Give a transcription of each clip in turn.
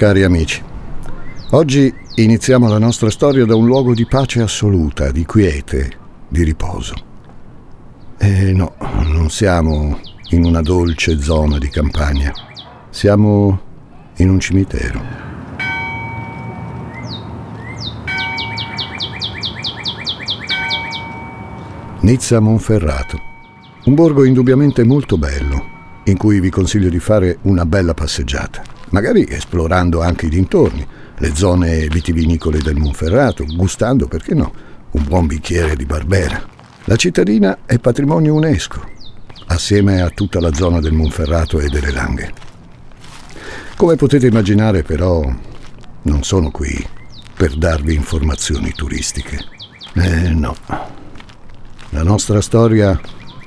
Cari amici, oggi iniziamo la nostra storia da un luogo di pace assoluta, di quiete, di riposo. E no, non siamo in una dolce zona di campagna, siamo in un cimitero. Nizza Monferrato, un borgo indubbiamente molto bello, in cui vi consiglio di fare una bella passeggiata magari esplorando anche i dintorni, le zone vitivinicole del Monferrato, gustando, perché no, un buon bicchiere di Barbera. La cittadina è patrimonio UNESCO, assieme a tutta la zona del Monferrato e delle Langhe. Come potete immaginare, però, non sono qui per darvi informazioni turistiche. Eh no. La nostra storia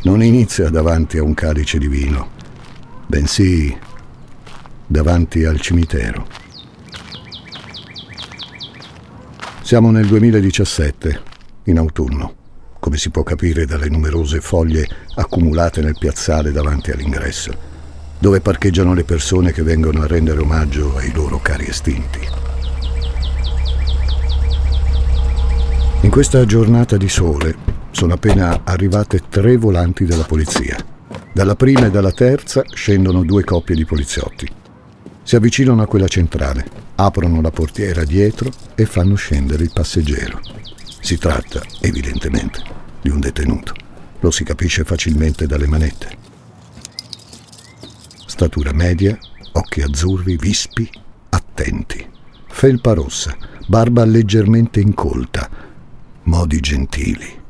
non inizia davanti a un calice di vino, bensì davanti al cimitero. Siamo nel 2017, in autunno, come si può capire dalle numerose foglie accumulate nel piazzale davanti all'ingresso, dove parcheggiano le persone che vengono a rendere omaggio ai loro cari estinti. In questa giornata di sole sono appena arrivate tre volanti della polizia. Dalla prima e dalla terza scendono due coppie di poliziotti. Si avvicinano a quella centrale, aprono la portiera dietro e fanno scendere il passeggero. Si tratta, evidentemente, di un detenuto. Lo si capisce facilmente dalle manette. Statura media, occhi azzurri, vispi, attenti. Felpa rossa, barba leggermente incolta, modi gentili.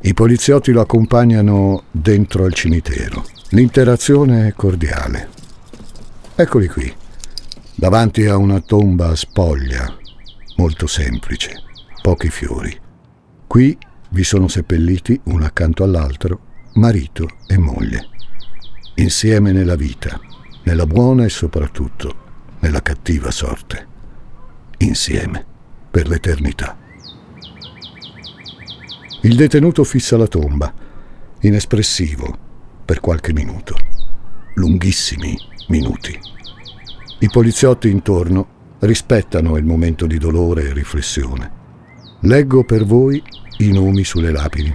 I poliziotti lo accompagnano dentro al cimitero. L'interazione è cordiale. Eccoli qui, davanti a una tomba spoglia, molto semplice, pochi fiori. Qui vi sono seppelliti, uno accanto all'altro, marito e moglie, insieme nella vita, nella buona e soprattutto nella cattiva sorte, insieme per l'eternità. Il detenuto fissa la tomba, inespressivo, per qualche minuto, lunghissimi minuti. I poliziotti intorno rispettano il momento di dolore e riflessione. Leggo per voi i nomi sulle lapidi.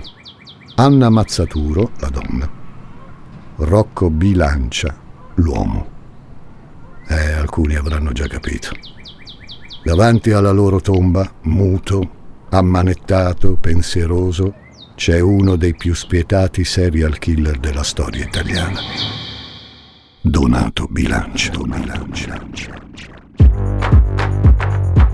Anna Mazzaturo, la donna. Rocco Bilancia, l'uomo. Eh, alcuni avranno già capito. Davanti alla loro tomba, muto, ammanettato, pensieroso, c'è uno dei più spietati serial killer della storia italiana. Donato Bilancia.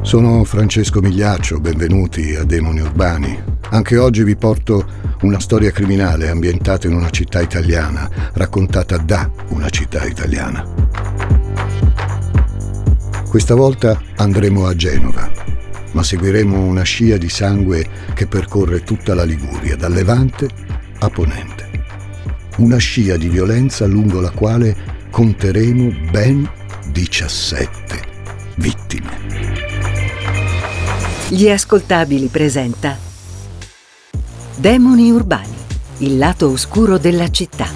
Sono Francesco Migliaccio, benvenuti a Demoni Urbani. Anche oggi vi porto una storia criminale ambientata in una città italiana, raccontata da una città italiana. Questa volta andremo a Genova, ma seguiremo una scia di sangue che percorre tutta la Liguria, da Levante a Ponente. Una scia di violenza lungo la quale conteremo ben 17 vittime. Gli ascoltabili presenta Demoni urbani, il lato oscuro della città.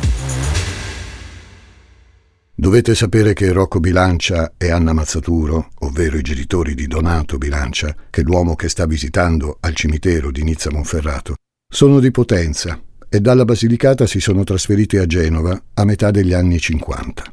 Dovete sapere che Rocco Bilancia e Anna Mazzaturo, ovvero i genitori di Donato Bilancia, che è l'uomo che sta visitando al cimitero di Nizza Monferrato, sono di Potenza e dalla Basilicata si sono trasferiti a Genova a metà degli anni 50.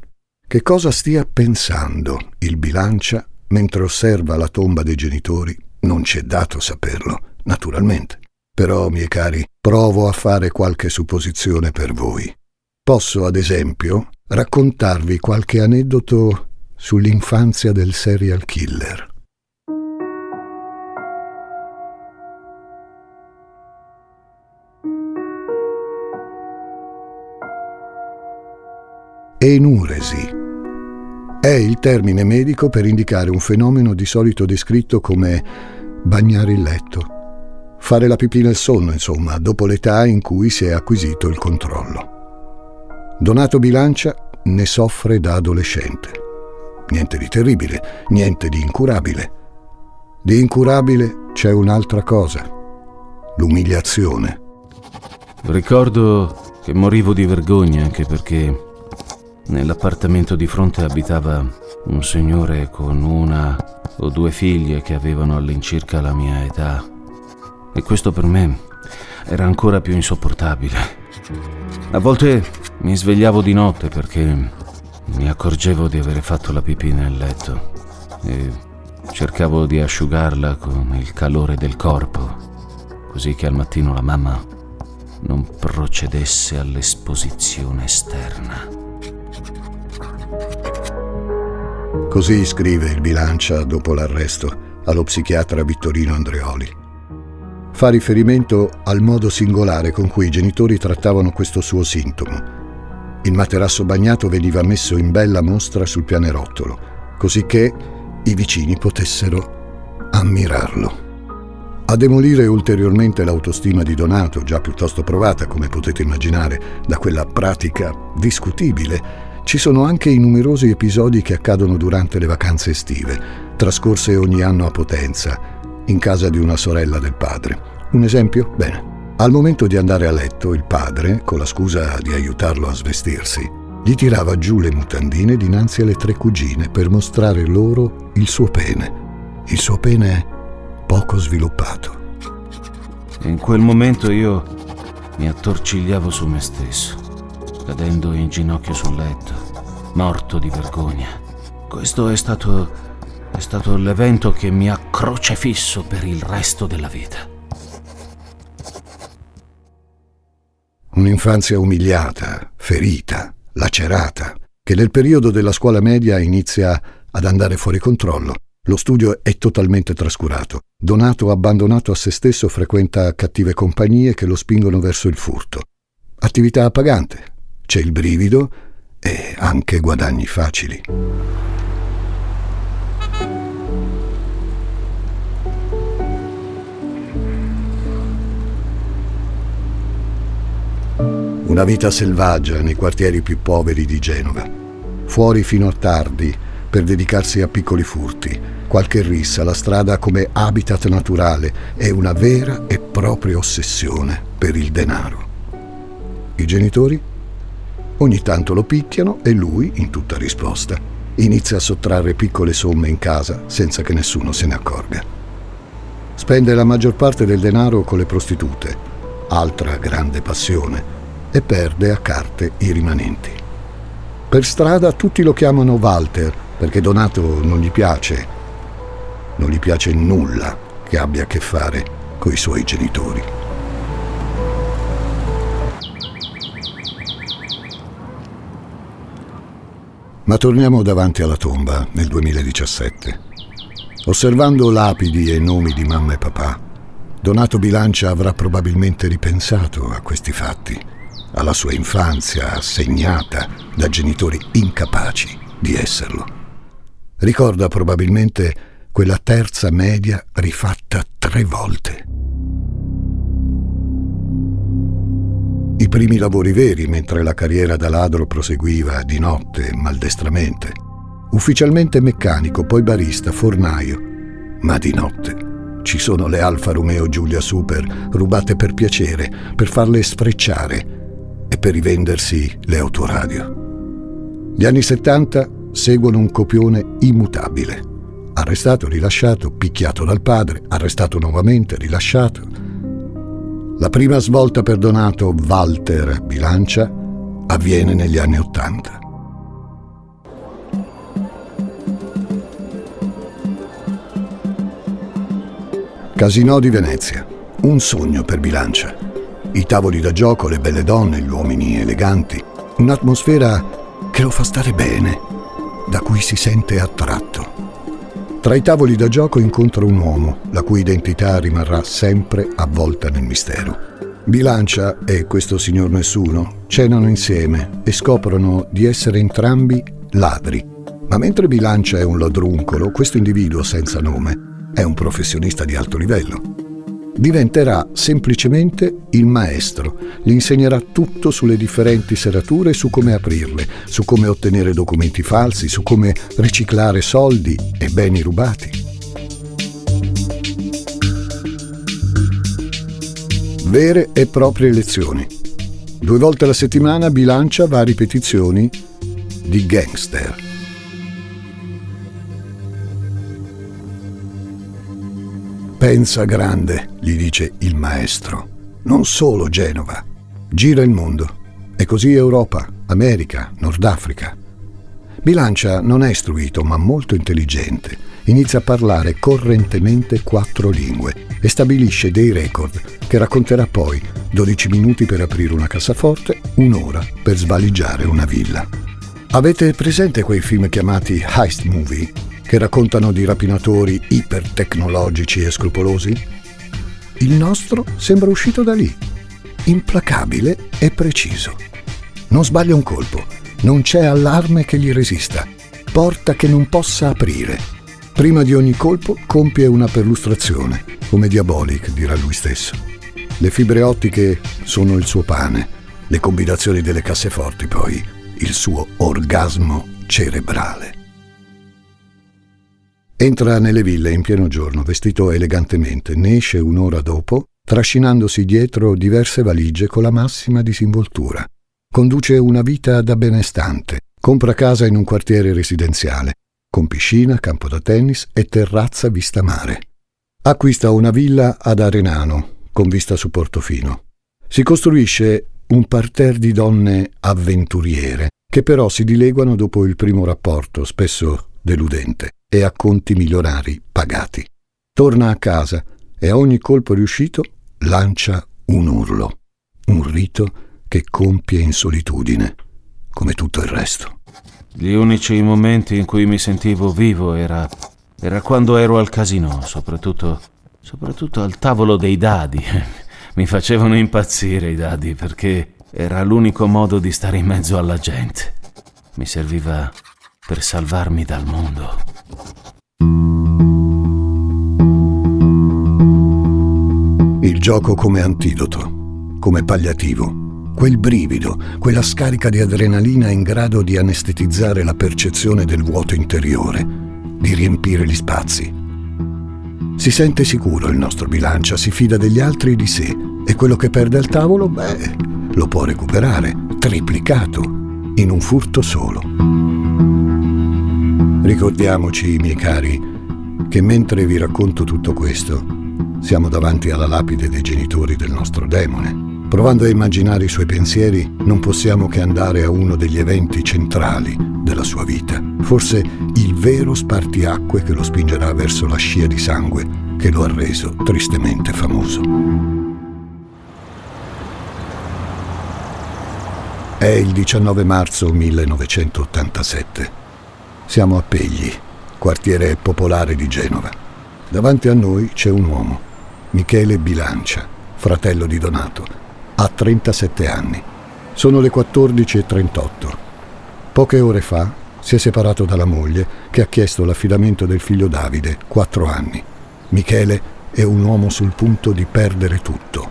Che cosa stia pensando il bilancia mentre osserva la tomba dei genitori non c'è dato saperlo, naturalmente. Però, miei cari, provo a fare qualche supposizione per voi. Posso, ad esempio, raccontarvi qualche aneddoto sull'infanzia del serial killer. Enuresi è il termine medico per indicare un fenomeno di solito descritto come bagnare il letto, fare la pipì nel sonno, insomma, dopo l'età in cui si è acquisito il controllo. Donato Bilancia ne soffre da adolescente. Niente di terribile, niente di incurabile. Di incurabile c'è un'altra cosa, l'umiliazione. Ricordo che morivo di vergogna anche perché Nell'appartamento di fronte abitava Un signore con una o due figlie che avevano all'incirca la mia età. E questo per me era ancora più insopportabile. A volte mi svegliavo di notte perché mi accorgevo di avere fatto la pipì nel letto e cercavo di asciugarla con il calore del corpo, così che al mattino la mamma non procedesse all'esposizione esterna. Così scrive il bilancia dopo l'arresto allo psichiatra Vittorino Andreoli. Fa riferimento al modo singolare con cui i genitori trattavano questo suo sintomo. Il materasso bagnato veniva messo in bella mostra sul pianerottolo, così che i vicini potessero ammirarlo. A demolire ulteriormente l'autostima di Donato, già piuttosto provata, come potete immaginare, da quella pratica discutibile, ci sono anche i numerosi episodi che accadono durante le vacanze estive, trascorse ogni anno a Potenza, in casa di una sorella del padre. Un esempio? Bene. Al momento di andare a letto, il padre, con la scusa di aiutarlo a svestirsi, gli tirava giù le mutandine dinanzi alle tre cugine per mostrare loro il suo pene. Il suo pene poco sviluppato. In quel momento io mi attorcigliavo su me stesso, cadendo in ginocchio sul letto, morto di vergogna. Questo è stato, è stato l'evento che mi ha crocefisso per il resto della vita. Un'infanzia umiliata, ferita, lacerata, che nel periodo della scuola media inizia ad andare fuori controllo. Lo studio è totalmente trascurato. Donato, abbandonato a se stesso, frequenta cattive compagnie che lo spingono verso il furto. Attività appagante, c'è il brivido e anche guadagni facili. Una vita selvaggia nei quartieri più poveri di Genova. Fuori fino a tardi per dedicarsi a piccoli furti. Qualche rissa, la strada come habitat naturale è una vera e propria ossessione per il denaro. I genitori? Ogni tanto lo picchiano e lui, in tutta risposta, inizia a sottrarre piccole somme in casa senza che nessuno se ne accorga. Spende la maggior parte del denaro con le prostitute, altra grande passione, e perde a carte i rimanenti. Per strada tutti lo chiamano Walter perché Donato non gli piace, non gli piace nulla che abbia a che fare con i suoi genitori. Ma torniamo davanti alla tomba nel 2017. Osservando lapidi e nomi di mamma e papà, Donato Bilancia avrà probabilmente ripensato a questi fatti alla sua infanzia segnata da genitori incapaci di esserlo. Ricorda probabilmente quella terza media rifatta tre volte. I primi lavori veri mentre la carriera da ladro proseguiva di notte maldestramente. Ufficialmente meccanico, poi barista, fornaio, ma di notte ci sono le Alfa Romeo Giulia Super rubate per piacere, per farle sfrecciare e per rivendersi le autoradio. Gli anni 70 seguono un copione immutabile. Arrestato, rilasciato, picchiato dal padre, arrestato nuovamente, rilasciato. La prima svolta per Donato Walter Bilancia avviene negli anni 80. Casino di Venezia, un sogno per Bilancia i tavoli da gioco, le belle donne, gli uomini eleganti, un'atmosfera che lo fa stare bene, da cui si sente attratto. Tra i tavoli da gioco incontra un uomo, la cui identità rimarrà sempre avvolta nel mistero. Bilancia e questo signor nessuno cenano insieme e scoprono di essere entrambi ladri. Ma mentre Bilancia è un ladruncolo, questo individuo senza nome è un professionista di alto livello diventerà semplicemente il maestro, gli insegnerà tutto sulle differenti serrature e su come aprirle, su come ottenere documenti falsi, su come riciclare soldi e beni rubati. Vere e proprie lezioni. Due volte alla settimana bilancia varie ripetizioni di gangster. Pensa grande, gli dice il maestro. Non solo Genova. Gira il mondo. E così Europa, America, Nord Africa. Bilancia non è istruito, ma molto intelligente. Inizia a parlare correntemente quattro lingue e stabilisce dei record che racconterà poi 12 minuti per aprire una cassaforte, un'ora per svaligiare una villa. Avete presente quei film chiamati heist movie, che raccontano di rapinatori ipertecnologici e scrupolosi? Il nostro sembra uscito da lì, implacabile e preciso. Non sbaglia un colpo, non c'è allarme che gli resista, porta che non possa aprire. Prima di ogni colpo compie una perlustrazione, come Diabolic dirà lui stesso. Le fibre ottiche sono il suo pane, le combinazioni delle casseforti poi il suo orgasmo cerebrale. Entra nelle ville in pieno giorno, vestito elegantemente, ne esce un'ora dopo, trascinandosi dietro diverse valigie con la massima disinvoltura. Conduce una vita da benestante, compra casa in un quartiere residenziale, con piscina, campo da tennis e terrazza vista mare. Acquista una villa ad Arenano, con vista su Portofino. Si costruisce un parterre di donne avventuriere, che però si dileguano dopo il primo rapporto, spesso deludente, e a conti milionari pagati. Torna a casa e a ogni colpo riuscito lancia un urlo, un rito che compie in solitudine, come tutto il resto. Gli unici momenti in cui mi sentivo vivo era, era quando ero al casino, soprattutto, soprattutto al tavolo dei dadi. mi facevano impazzire i dadi perché era l'unico modo di stare in mezzo alla gente. Mi serviva per salvarmi dal mondo. Il gioco come antidoto, come palliativo quel brivido, quella scarica di adrenalina in grado di anestetizzare la percezione del vuoto interiore, di riempire gli spazi. Si sente sicuro il nostro bilancia, si fida degli altri e di sé e quello che perde al tavolo, beh, lo può recuperare, triplicato, in un furto solo. Ricordiamoci, miei cari, che mentre vi racconto tutto questo, siamo davanti alla lapide dei genitori del nostro demone Provando a immaginare i suoi pensieri, non possiamo che andare a uno degli eventi centrali della sua vita, forse il vero spartiacque che lo spingerà verso la scia di sangue che lo ha reso tristemente famoso. È il 19 marzo 1987. Siamo a Pegli, quartiere popolare di Genova. Davanti a noi c'è un uomo, Michele Bilancia, fratello di Donato ha 37 anni. Sono le 14.38. Poche ore fa si è separato dalla moglie che ha chiesto l'affidamento del figlio Davide, 4 anni. Michele è un uomo sul punto di perdere tutto.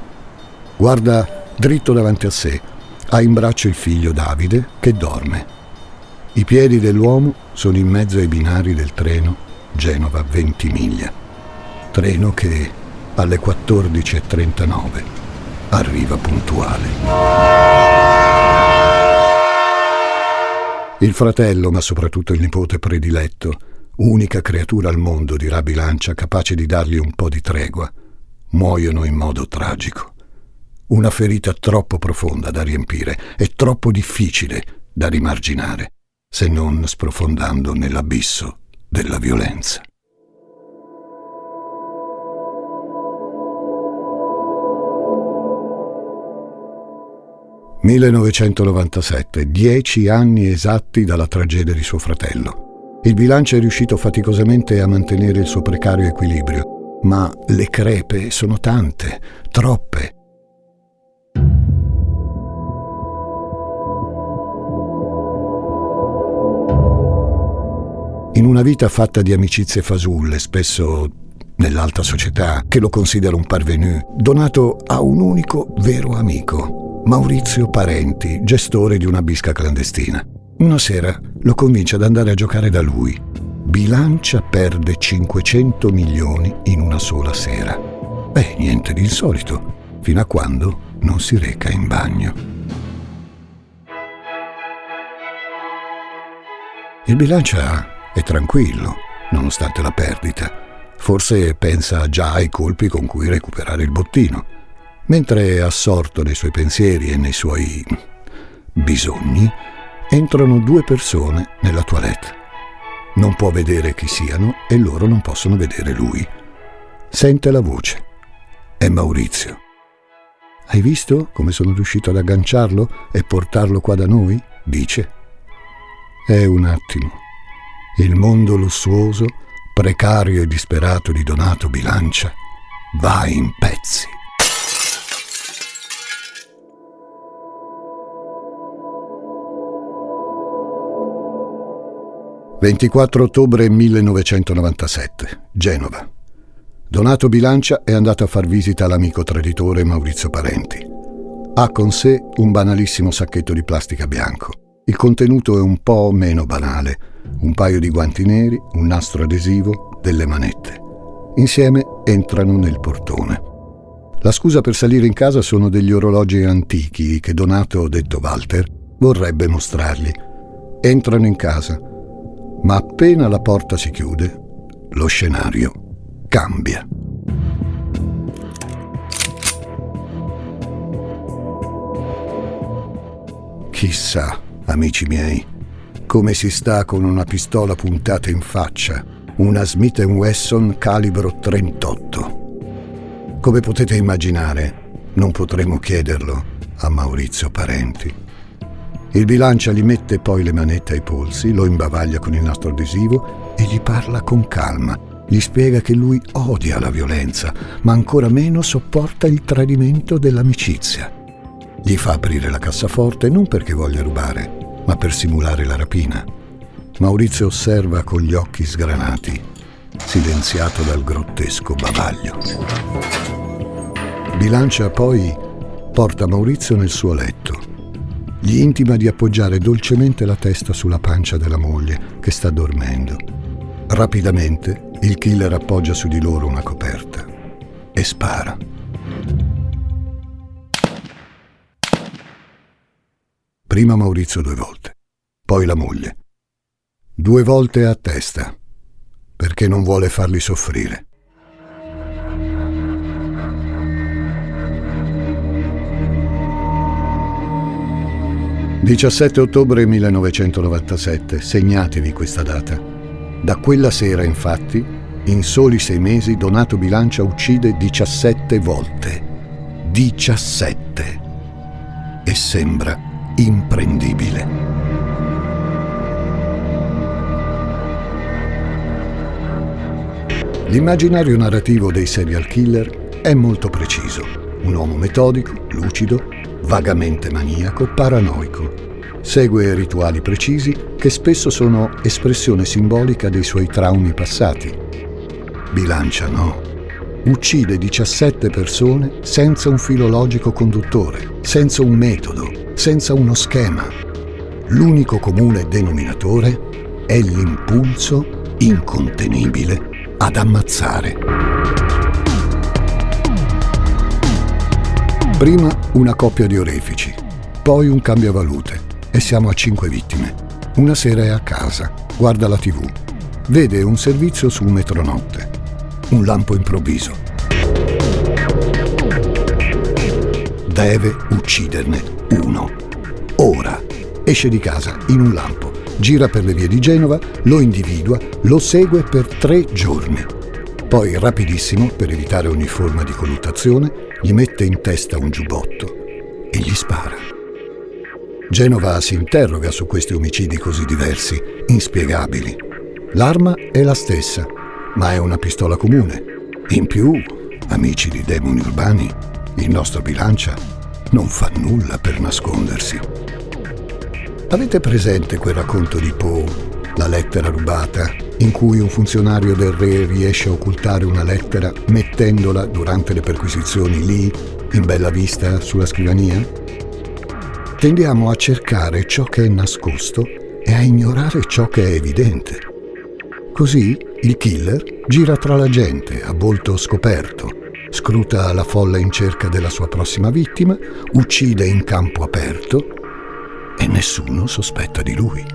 Guarda dritto davanti a sé, ha in braccio il figlio Davide che dorme. I piedi dell'uomo sono in mezzo ai binari del treno Genova-Ventimiglia. Treno che alle 14.39 arriva puntuale. Il fratello, ma soprattutto il nipote prediletto, unica creatura al mondo, dirà Bilancia, capace di dargli un po' di tregua, muoiono in modo tragico. Una ferita troppo profonda da riempire e troppo difficile da rimarginare, se non sprofondando nell'abisso della violenza. 1997, dieci anni esatti dalla tragedia di suo fratello. Il bilancio è riuscito faticosamente a mantenere il suo precario equilibrio, ma le crepe sono tante, troppe. In una vita fatta di amicizie fasulle, spesso nell'alta società, che lo considera un parvenu, Donato ha un unico vero amico, Maurizio Parenti, gestore di una bisca clandestina. Una sera lo convince ad andare a giocare da lui. Bilancia perde 500 milioni in una sola sera. Beh, niente di insolito, fino a quando non si reca in bagno. Il bilancia è tranquillo, nonostante la perdita. Forse pensa già ai colpi con cui recuperare il bottino. Mentre è assorto nei suoi pensieri e nei suoi bisogni, entrano due persone nella toilette. Non può vedere chi siano e loro non possono vedere lui. Sente la voce. È Maurizio. Hai visto come sono riuscito ad agganciarlo e portarlo qua da noi? dice. È un attimo. Il mondo lussuoso, precario e disperato di Donato Bilancia va in pezzi. 24 ottobre 1997, Genova. Donato Bilancia è andato a far visita all'amico traditore Maurizio Parenti. Ha con sé un banalissimo sacchetto di plastica bianco. Il contenuto è un po' meno banale. Un paio di guanti neri, un nastro adesivo, delle manette. Insieme entrano nel portone. La scusa per salire in casa sono degli orologi antichi che Donato, detto Walter, vorrebbe mostrargli. Entrano in casa ma appena la porta si chiude, lo scenario cambia. Chissà, amici miei, come si sta con una pistola puntata in faccia, una Smith Wesson calibro 38. Come potete immaginare, non potremo chiederlo a Maurizio Parenti. Il bilancia gli mette poi le manette ai polsi, lo imbavaglia con il nastro adesivo e gli parla con calma. Gli spiega che lui odia la violenza, ma ancora meno sopporta il tradimento dell'amicizia. Gli fa aprire la cassaforte non perché voglia rubare, ma per simulare la rapina. Maurizio osserva con gli occhi sgranati, silenziato dal grottesco bavaglio. Bilancia poi porta Maurizio nel suo letto gli intima di appoggiare dolcemente la testa sulla pancia della moglie che sta dormendo. Rapidamente il killer appoggia su di loro una coperta e spara. Prima Maurizio due volte, poi la moglie. Due volte a testa, perché non vuole farli soffrire. 17 ottobre 1997, segnatevi questa data. Da quella sera, infatti, in soli sei mesi Donato Bilancia uccide 17 volte. 17. E sembra imprendibile. L'immaginario narrativo dei serial killer è molto preciso. Un uomo metodico, lucido, vagamente maniaco, paranoico. Segue rituali precisi che spesso sono espressione simbolica dei suoi traumi passati. Bilancia no. Uccide 17 persone senza un filo logico conduttore, senza un metodo, senza uno schema. L'unico comune denominatore è l'impulso incontenibile ad ammazzare. Prima una coppia di orefici, poi un cambiavalute e siamo a cinque vittime. Una sera è a casa, guarda la tv, vede un servizio su metronotte, un lampo improvviso. Deve ucciderne uno. Ora. Esce di casa in un lampo, gira per le vie di Genova, lo individua, lo segue per tre giorni. Poi, rapidissimo, per evitare ogni forma di colluttazione, gli mette in testa un giubbotto e gli spara. Genova si interroga su questi omicidi così diversi, inspiegabili. L'arma è la stessa, ma è una pistola comune. In più, amici di demoni urbani, il nostro bilancia non fa nulla per nascondersi. Avete presente quel racconto di Poe, La lettera rubata, in cui un funzionario del re riesce a occultare una lettera mettendola durante le perquisizioni lì, in bella vista, sulla scrivania? Tendiamo a cercare ciò che è nascosto e a ignorare ciò che è evidente. Così il killer gira tra la gente a volto scoperto, scruta la folla in cerca della sua prossima vittima, uccide in campo aperto e nessuno sospetta di lui.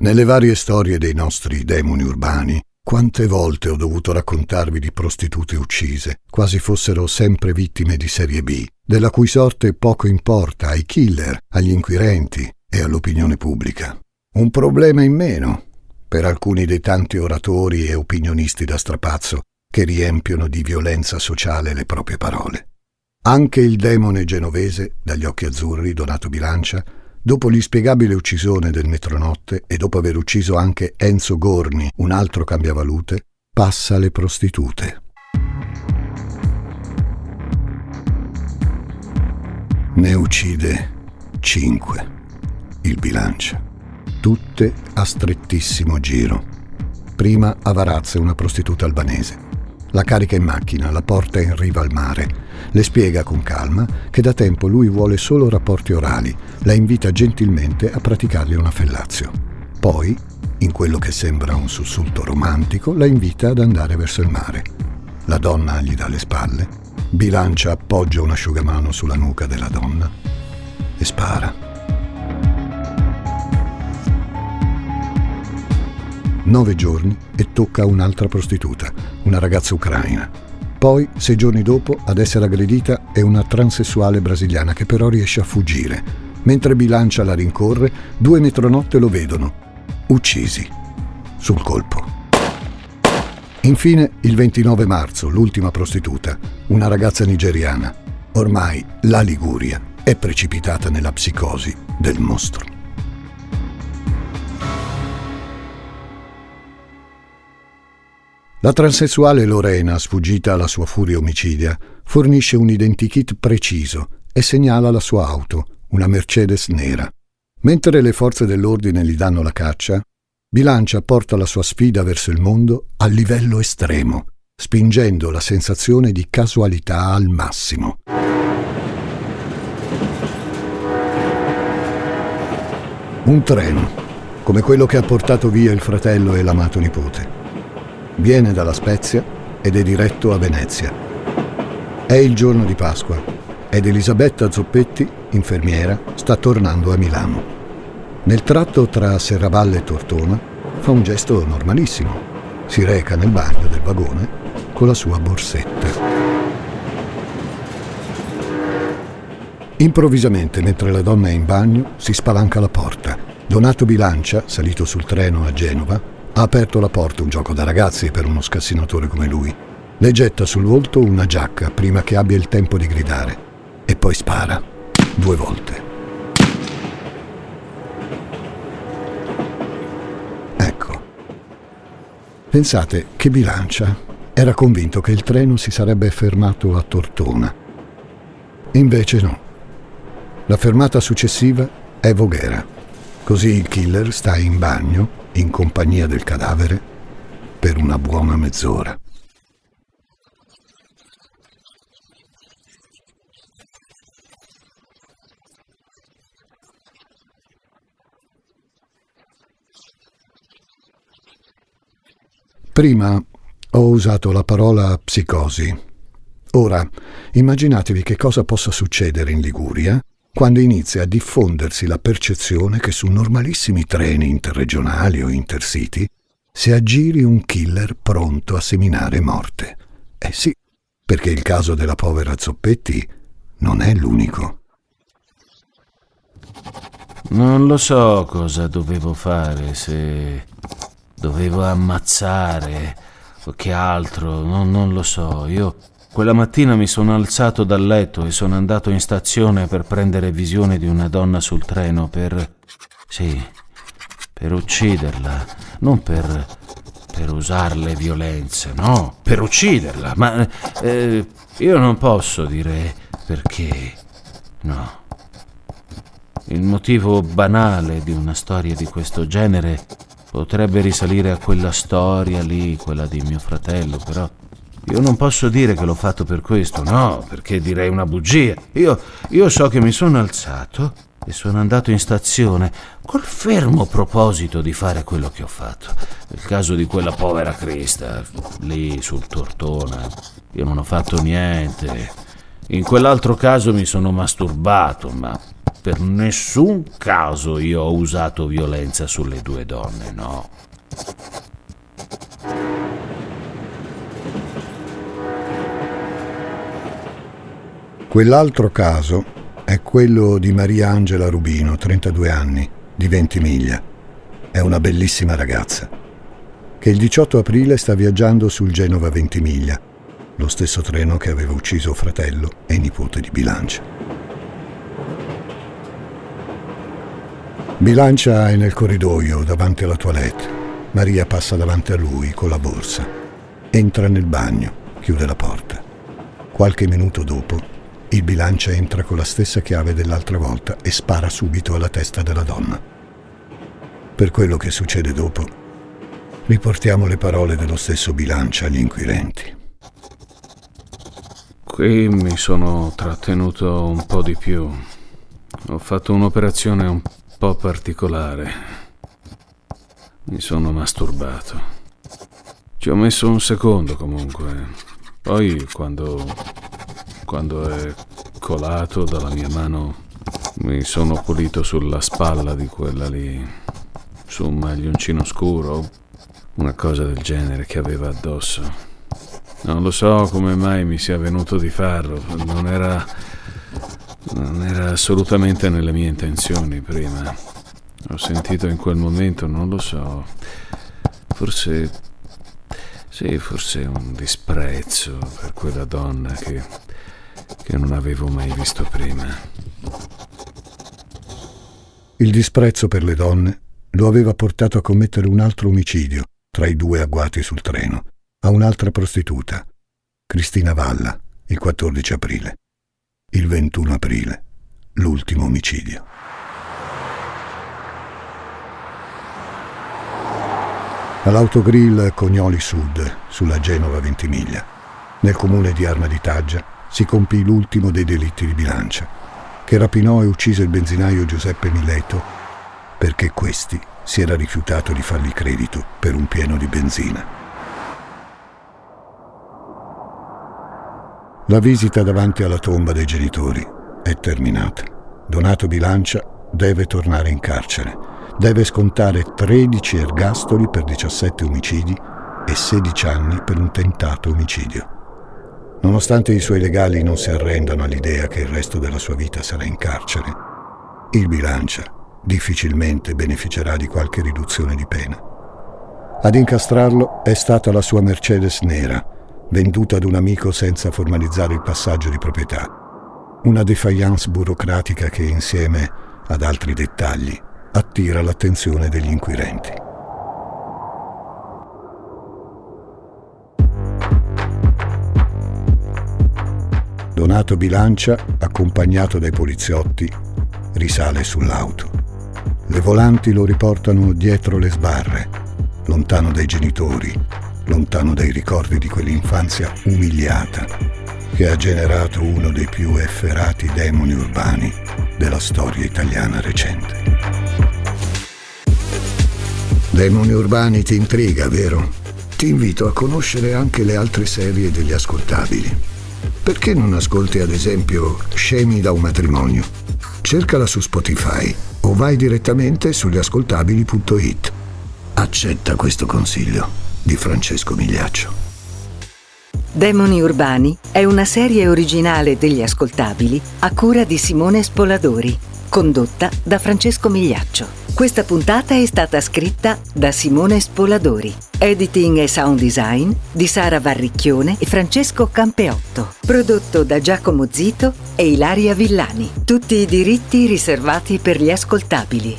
Nelle varie storie dei nostri demoni urbani, quante volte ho dovuto raccontarvi di prostitute uccise, quasi fossero sempre vittime di serie B, della cui sorte poco importa ai killer, agli inquirenti e all'opinione pubblica. Un problema in meno per alcuni dei tanti oratori e opinionisti da strapazzo che riempiono di violenza sociale le proprie parole. Anche il demone genovese, dagli occhi azzurri, Donato Bilancia, dopo l'inspiegabile uccisione del metronotte e dopo aver ucciso anche Enzo Gorni, un altro cambiavalute, passa alle prostitute. Ne uccide cinque, il Bilancia, tutte a strettissimo giro. Prima a Varazze, una prostituta albanese. La carica in macchina, la porta in riva al mare. Le spiega con calma che da tempo lui vuole solo rapporti orali. La invita gentilmente a praticargli una fellazio. Poi, in quello che sembra un sussulto romantico, la invita ad andare verso il mare. La donna gli dà le spalle, bilancia appoggia un asciugamano sulla nuca della donna e spara. Nove giorni e tocca un'altra prostituta, una ragazza ucraina. Poi, sei giorni dopo, ad essere aggredita è una transessuale brasiliana che però riesce a fuggire. Mentre bilancia la rincorre, due metronotte lo vedono, uccisi, sul colpo. Infine, il 29 marzo, l'ultima prostituta, una ragazza nigeriana. Ormai la Liguria è precipitata nella psicosi del mostro. La transessuale Lorena, sfuggita alla sua furia omicidia, fornisce un identikit preciso e segnala la sua auto, una Mercedes nera. Mentre le forze dell'ordine gli danno la caccia, Bilancia porta la sua sfida verso il mondo a livello estremo, spingendo la sensazione di casualità al massimo. Un treno, come quello che ha portato via il fratello e l'amato nipote. Viene dalla Spezia ed è diretto a Venezia. È il giorno di Pasqua ed Elisabetta Zoppetti, infermiera, sta tornando a Milano. Nel tratto tra Serravalle e Tortona fa un gesto normalissimo. Si reca nel bagno del vagone con la sua borsetta. Improvvisamente, mentre la donna è in bagno, si spalanca la porta. Donato Bilancia, salito sul treno a Genova, ha aperto la porta, un gioco da ragazzi per uno scassinatore come lui. Le getta sul volto una giacca prima che abbia il tempo di gridare e poi spara due volte. Ecco. Pensate che Bilancia era convinto che il treno si sarebbe fermato a Tortona. Invece no. La fermata successiva è Voghera. Così il killer sta in bagno in compagnia del cadavere per una buona mezz'ora. Prima ho usato la parola psicosi. Ora, immaginatevi che cosa possa succedere in Liguria quando inizia a diffondersi la percezione che su normalissimi treni interregionali o intercity si aggiri un killer pronto a seminare morte. Eh sì, perché il caso della povera Zoppetti non è l'unico. Non lo so cosa dovevo fare, se dovevo ammazzare o che altro, non, non lo so. Io quella mattina mi sono alzato dal letto e sono andato in stazione per prendere visione di una donna sul treno per... sì, per ucciderla, non per... per usarle violenze, no, per ucciderla, ma eh, io non posso dire perché, no. Il motivo banale di una storia di questo genere potrebbe risalire a quella storia lì, quella di mio fratello, però io non posso dire che l'ho fatto per questo, no, perché direi una bugia. Io, io so che mi sono alzato e sono andato in stazione col fermo proposito di fare quello che ho fatto. Nel caso di quella povera Crista, lì sul Tortona, io non ho fatto niente. In quell'altro caso mi sono masturbato, ma per nessun caso io ho usato violenza sulle due donne, no. Quell'altro caso è quello di Maria Angela Rubino, 32 anni, di Ventimiglia. È una bellissima ragazza, che il 18 aprile sta viaggiando sul Genova Ventimiglia, lo stesso treno che aveva ucciso fratello e nipote di Bilancia. Bilancia è nel corridoio davanti alla toilette. Maria passa davanti a lui con la borsa. Entra nel bagno, chiude la porta. Qualche minuto dopo il bilancia entra con la stessa chiave dell'altra volta e spara subito alla testa della donna. Per quello che succede dopo, riportiamo le parole dello stesso bilancia agli inquirenti. Qui mi sono trattenuto un po' di più. Ho fatto un'operazione un po' particolare. Mi sono masturbato. Ci ho messo un secondo comunque. Poi quando quando è colato dalla mia mano, mi sono pulito sulla spalla di quella lì, su un maglioncino scuro, una cosa del genere che aveva addosso. Non lo so come mai mi sia venuto di farlo, non era, non era assolutamente nelle mie intenzioni prima. Ho sentito in quel momento, non lo so, forse, sì, forse un disprezzo per quella donna che che non avevo mai visto prima. Il disprezzo per le donne lo aveva portato a commettere un altro omicidio tra i due agguati sul treno, a un'altra prostituta, Cristina Valla, il 14 aprile. Il 21 aprile, l'ultimo omicidio. All'autogrill Cognoli Sud, sulla Genova Ventimiglia, nel comune di Arna di Taggia, si compì l'ultimo dei delitti di bilancia, che rapinò e uccise il benzinaio Giuseppe Mileto perché questi si era rifiutato di fargli credito per un pieno di benzina. La visita davanti alla tomba dei genitori è terminata. Donato Bilancia deve tornare in carcere. Deve scontare 13 ergastoli per 17 omicidi e 16 anni per un tentato omicidio. Nonostante i suoi legali non si arrendano all'idea che il resto della sua vita sarà in carcere, il bilancia difficilmente beneficerà di qualche riduzione di pena. Ad incastrarlo è stata la sua Mercedes nera, venduta ad un amico senza formalizzare il passaggio di proprietà. Una defiance burocratica che insieme ad altri dettagli attira l'attenzione degli inquirenti. Donato Bilancia, accompagnato dai poliziotti, risale sull'auto. Le volanti lo riportano dietro le sbarre, lontano dai genitori, lontano dai ricordi di quell'infanzia umiliata che ha generato uno dei più efferati demoni urbani della storia italiana recente. Demoni urbani ti intriga, vero? Ti invito a conoscere anche le altre serie degli ascoltabili. Perché non ascolti ad esempio Scemi da un matrimonio? Cercala su Spotify o vai direttamente sugli ascoltabili.it. Accetta questo consiglio di Francesco Migliaccio. Demoni Urbani è una serie originale degli ascoltabili a cura di Simone Spoladori, condotta da Francesco Migliaccio. Questa puntata è stata scritta da Simone Spoladori. Editing e sound design di Sara Varricchione e Francesco Campeotto. Prodotto da Giacomo Zito e Ilaria Villani. Tutti i diritti riservati per gli ascoltabili.